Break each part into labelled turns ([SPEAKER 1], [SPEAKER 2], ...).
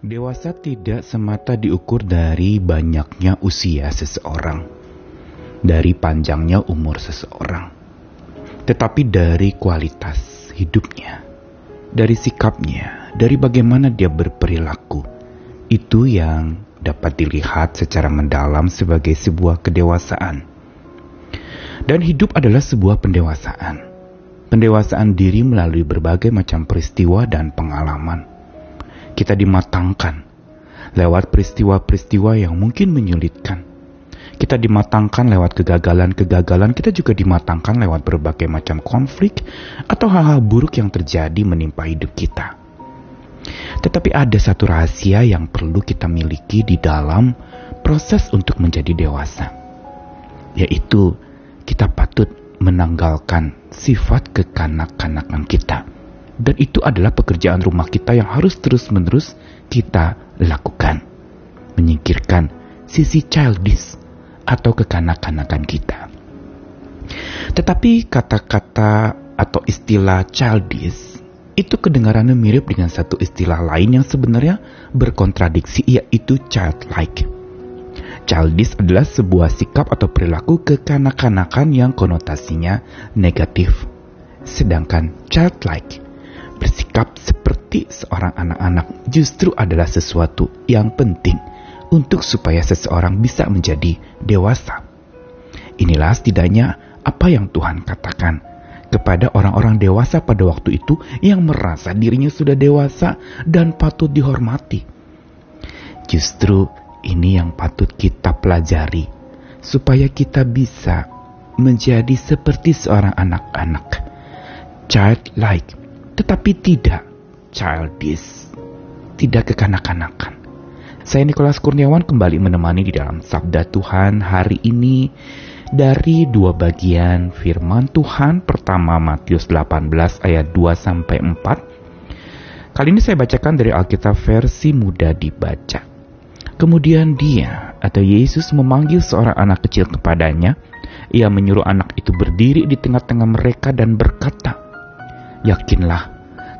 [SPEAKER 1] Dewasa tidak semata diukur dari banyaknya usia seseorang, dari panjangnya umur seseorang, tetapi dari kualitas hidupnya, dari sikapnya, dari bagaimana dia berperilaku. Itu yang dapat dilihat secara mendalam sebagai sebuah kedewasaan. Dan hidup adalah sebuah pendewasaan. Pendewasaan diri melalui berbagai macam peristiwa dan pengalaman kita dimatangkan lewat peristiwa-peristiwa yang mungkin menyulitkan. Kita dimatangkan lewat kegagalan-kegagalan, kita juga dimatangkan lewat berbagai macam konflik atau hal-hal buruk yang terjadi menimpa hidup kita. Tetapi ada satu rahasia yang perlu kita miliki di dalam proses untuk menjadi dewasa, yaitu kita patut menanggalkan sifat kekanak-kanakan kita dan itu adalah pekerjaan rumah kita yang harus terus-menerus kita lakukan. Menyingkirkan sisi childish atau kekanak-kanakan kita. Tetapi kata-kata atau istilah childish itu kedengarannya mirip dengan satu istilah lain yang sebenarnya berkontradiksi yaitu childlike. Childish adalah sebuah sikap atau perilaku kekanak-kanakan yang konotasinya negatif. Sedangkan childlike bersikap seperti seorang anak-anak justru adalah sesuatu yang penting untuk supaya seseorang bisa menjadi dewasa. Inilah setidaknya apa yang Tuhan katakan kepada orang-orang dewasa pada waktu itu yang merasa dirinya sudah dewasa dan patut dihormati. Justru ini yang patut kita pelajari supaya kita bisa menjadi seperti seorang anak-anak, childlike, tetapi tidak childish, tidak kekanak-kanakan. Saya Nikolas Kurniawan kembali menemani di dalam Sabda Tuhan hari ini dari dua bagian firman Tuhan pertama Matius 18 ayat 2 sampai 4. Kali ini saya bacakan dari Alkitab versi mudah dibaca. Kemudian dia atau Yesus memanggil seorang anak kecil kepadanya. Ia menyuruh anak itu berdiri di tengah-tengah mereka dan berkata, Yakinlah,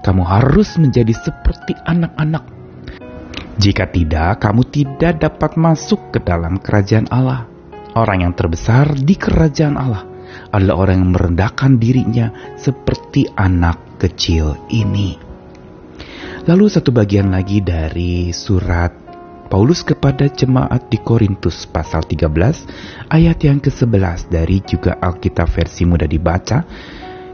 [SPEAKER 1] kamu harus menjadi seperti anak-anak. Jika tidak, kamu tidak dapat masuk ke dalam kerajaan Allah. Orang yang terbesar di kerajaan Allah adalah orang yang merendahkan dirinya seperti anak kecil ini. Lalu satu bagian lagi dari surat Paulus kepada jemaat di Korintus pasal 13 ayat yang ke-11 dari juga Alkitab versi mudah dibaca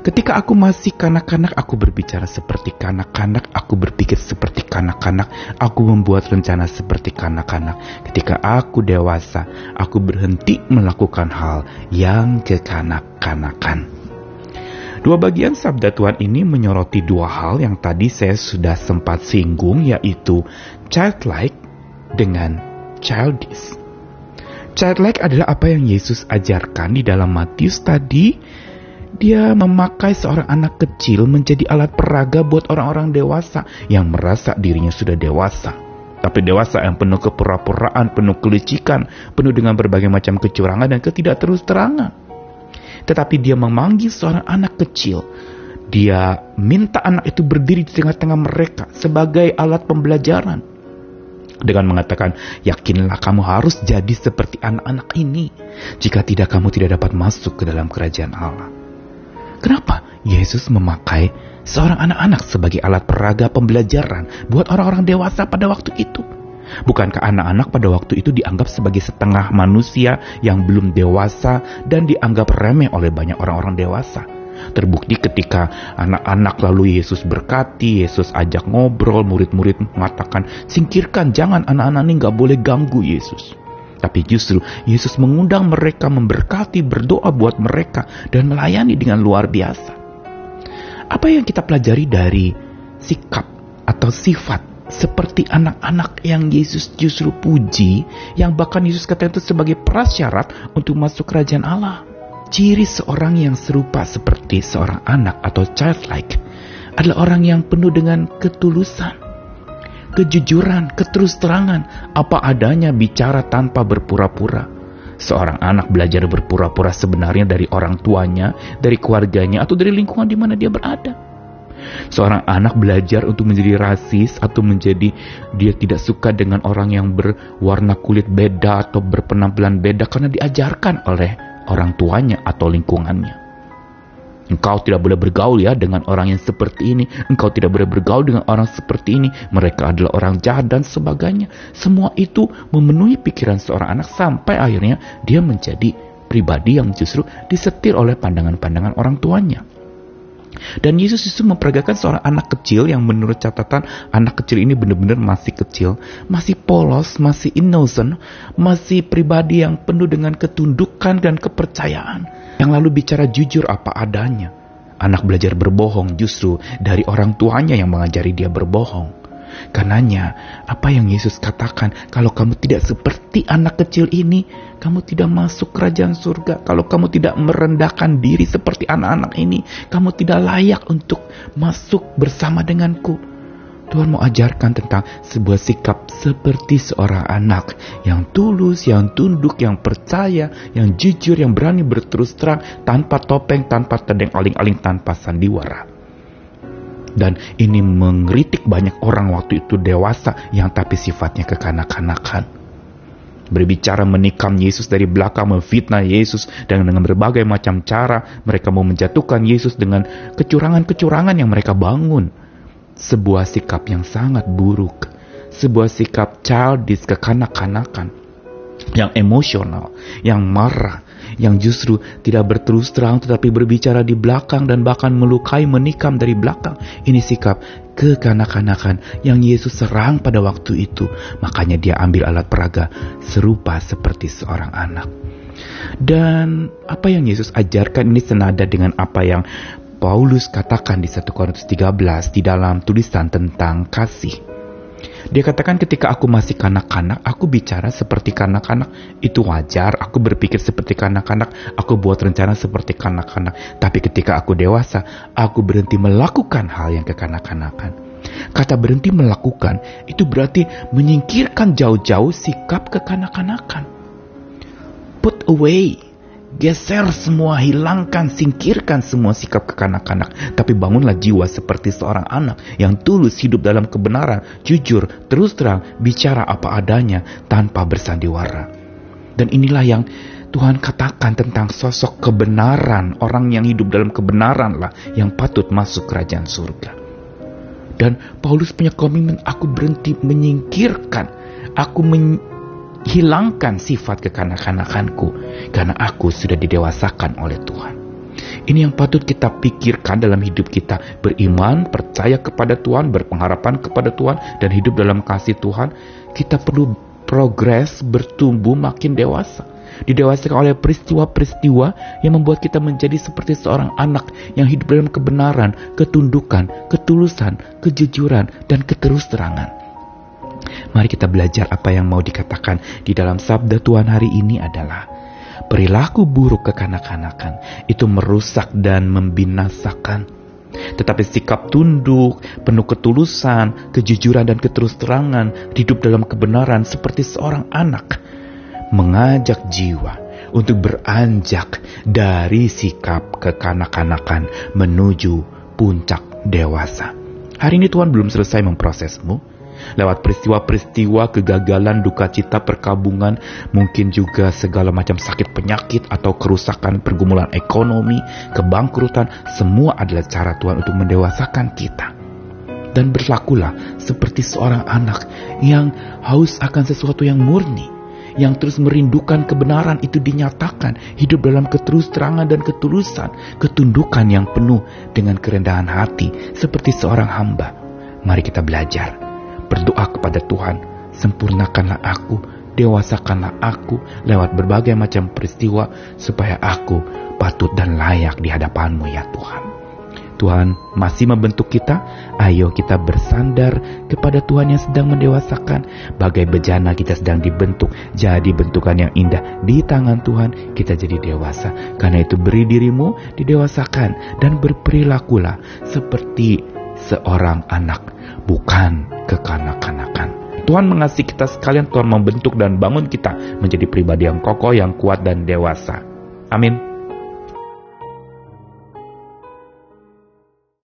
[SPEAKER 1] Ketika aku masih kanak-kanak, aku berbicara seperti kanak-kanak, aku berpikir seperti kanak-kanak, aku membuat rencana seperti kanak-kanak. Ketika aku dewasa, aku berhenti melakukan hal yang kekanak-kanakan. Dua bagian sabda Tuhan ini menyoroti dua hal yang tadi saya sudah sempat singgung, yaitu childlike dengan childish. Childlike adalah apa yang Yesus ajarkan di dalam Matius tadi, dia memakai seorang anak kecil menjadi alat peraga buat orang-orang dewasa yang merasa dirinya sudah dewasa. Tapi dewasa yang penuh kepura-puraan, penuh kelicikan, penuh dengan berbagai macam kecurangan dan ketidakterus terangan. Tetapi dia memanggil seorang anak kecil. Dia minta anak itu berdiri di tengah-tengah mereka sebagai alat pembelajaran. Dengan mengatakan, yakinlah kamu harus jadi seperti anak-anak ini. Jika tidak, kamu tidak dapat masuk ke dalam kerajaan Allah. Kenapa Yesus memakai seorang anak-anak sebagai alat peraga pembelajaran buat orang-orang dewasa pada waktu itu? Bukankah anak-anak pada waktu itu dianggap sebagai setengah manusia yang belum dewasa dan dianggap remeh oleh banyak orang-orang dewasa? Terbukti ketika anak-anak lalu Yesus berkati, Yesus ajak ngobrol, murid-murid mengatakan, singkirkan, jangan anak-anak ini gak boleh ganggu Yesus. Tapi justru Yesus mengundang mereka memberkati, berdoa buat mereka, dan melayani dengan luar biasa. Apa yang kita pelajari dari sikap atau sifat seperti anak-anak yang Yesus justru puji, yang bahkan Yesus katakan itu sebagai prasyarat untuk masuk kerajaan Allah. Ciri seorang yang serupa seperti seorang anak atau childlike adalah orang yang penuh dengan ketulusan, kejujuran, keterus-terangan, apa adanya bicara tanpa berpura-pura. Seorang anak belajar berpura-pura sebenarnya dari orang tuanya, dari keluarganya, atau dari lingkungan di mana dia berada. Seorang anak belajar untuk menjadi rasis atau menjadi dia tidak suka dengan orang yang berwarna kulit beda atau berpenampilan beda karena diajarkan oleh orang tuanya atau lingkungannya. Engkau tidak boleh bergaul ya dengan orang yang seperti ini. Engkau tidak boleh bergaul dengan orang seperti ini. Mereka adalah orang jahat dan sebagainya. Semua itu memenuhi pikiran seorang anak sampai akhirnya dia menjadi pribadi yang justru disetir oleh pandangan-pandangan orang tuanya. Dan Yesus itu memperagakan seorang anak kecil yang menurut catatan anak kecil ini benar-benar masih kecil, masih polos, masih innocent, masih pribadi yang penuh dengan ketundukan dan kepercayaan yang lalu bicara jujur apa adanya. Anak belajar berbohong justru dari orang tuanya yang mengajari dia berbohong. Karenanya, apa yang Yesus katakan, kalau kamu tidak seperti anak kecil ini, kamu tidak masuk kerajaan surga. Kalau kamu tidak merendahkan diri seperti anak-anak ini, kamu tidak layak untuk masuk bersama denganku. Tuhan mau ajarkan tentang sebuah sikap seperti seorang anak yang tulus, yang tunduk, yang percaya, yang jujur, yang berani berterus terang tanpa topeng, tanpa tedeng aling-aling, tanpa sandiwara. Dan ini mengeritik banyak orang waktu itu dewasa yang tapi sifatnya kekanak-kanakan. Berbicara menikam Yesus dari belakang, memfitnah Yesus dan dengan berbagai macam cara mereka mau menjatuhkan Yesus dengan kecurangan-kecurangan yang mereka bangun sebuah sikap yang sangat buruk, sebuah sikap childish kekanak-kanakan, yang emosional, yang marah, yang justru tidak berterus terang tetapi berbicara di belakang dan bahkan melukai menikam dari belakang. Ini sikap kekanak-kanakan yang Yesus serang pada waktu itu. Makanya dia ambil alat peraga serupa seperti seorang anak. Dan apa yang Yesus ajarkan ini senada dengan apa yang Paulus katakan di 1 Korintus 13 di dalam tulisan tentang kasih. Dia katakan ketika aku masih kanak-kanak, aku bicara seperti kanak-kanak. Itu wajar, aku berpikir seperti kanak-kanak, aku buat rencana seperti kanak-kanak. Tapi ketika aku dewasa, aku berhenti melakukan hal yang kekanak-kanakan. Kata berhenti melakukan, itu berarti menyingkirkan jauh-jauh sikap kekanak-kanakan. Put away Geser semua, hilangkan, singkirkan semua sikap kekanak-kanak. Tapi bangunlah jiwa seperti seorang anak yang tulus hidup dalam kebenaran, jujur, terus terang, bicara apa adanya tanpa bersandiwara. Dan inilah yang Tuhan katakan tentang sosok kebenaran, orang yang hidup dalam kebenaran lah yang patut masuk kerajaan surga. Dan Paulus punya komitmen, aku berhenti menyingkirkan, aku men hilangkan sifat kekanak-kanakanku karena aku sudah didewasakan oleh Tuhan. Ini yang patut kita pikirkan dalam hidup kita. Beriman, percaya kepada Tuhan, berpengharapan kepada Tuhan, dan hidup dalam kasih Tuhan. Kita perlu progres, bertumbuh makin dewasa. Didewasakan oleh peristiwa-peristiwa yang membuat kita menjadi seperti seorang anak yang hidup dalam kebenaran, ketundukan, ketulusan, kejujuran, dan keterus terangan. Mari kita belajar apa yang mau dikatakan di dalam sabda Tuhan hari ini adalah perilaku buruk kekanak-kanakan itu merusak dan membinasakan. Tetapi sikap tunduk, penuh ketulusan, kejujuran dan keterus-terangan, hidup dalam kebenaran seperti seorang anak, mengajak jiwa untuk beranjak dari sikap kekanak-kanakan menuju puncak dewasa. Hari ini Tuhan belum selesai memprosesmu, lewat peristiwa-peristiwa kegagalan, duka cita, perkabungan, mungkin juga segala macam sakit penyakit atau kerusakan pergumulan ekonomi, kebangkrutan, semua adalah cara Tuhan untuk mendewasakan kita. Dan berlakulah seperti seorang anak yang haus akan sesuatu yang murni, yang terus merindukan kebenaran itu dinyatakan, hidup dalam keterus terangan dan ketulusan, ketundukan yang penuh dengan kerendahan hati, seperti seorang hamba. Mari kita belajar berdoa kepada Tuhan, sempurnakanlah aku, dewasakanlah aku lewat berbagai macam peristiwa supaya aku patut dan layak di hadapanmu ya Tuhan. Tuhan masih membentuk kita, ayo kita bersandar kepada Tuhan yang sedang mendewasakan. Bagai bejana kita sedang dibentuk, jadi bentukan yang indah di tangan Tuhan, kita jadi dewasa. Karena itu beri dirimu didewasakan dan berperilakulah seperti seorang anak, bukan kekanak-kanakan. Tuhan mengasihi kita sekalian, Tuhan membentuk dan bangun kita menjadi pribadi yang kokoh, yang kuat dan dewasa. Amin.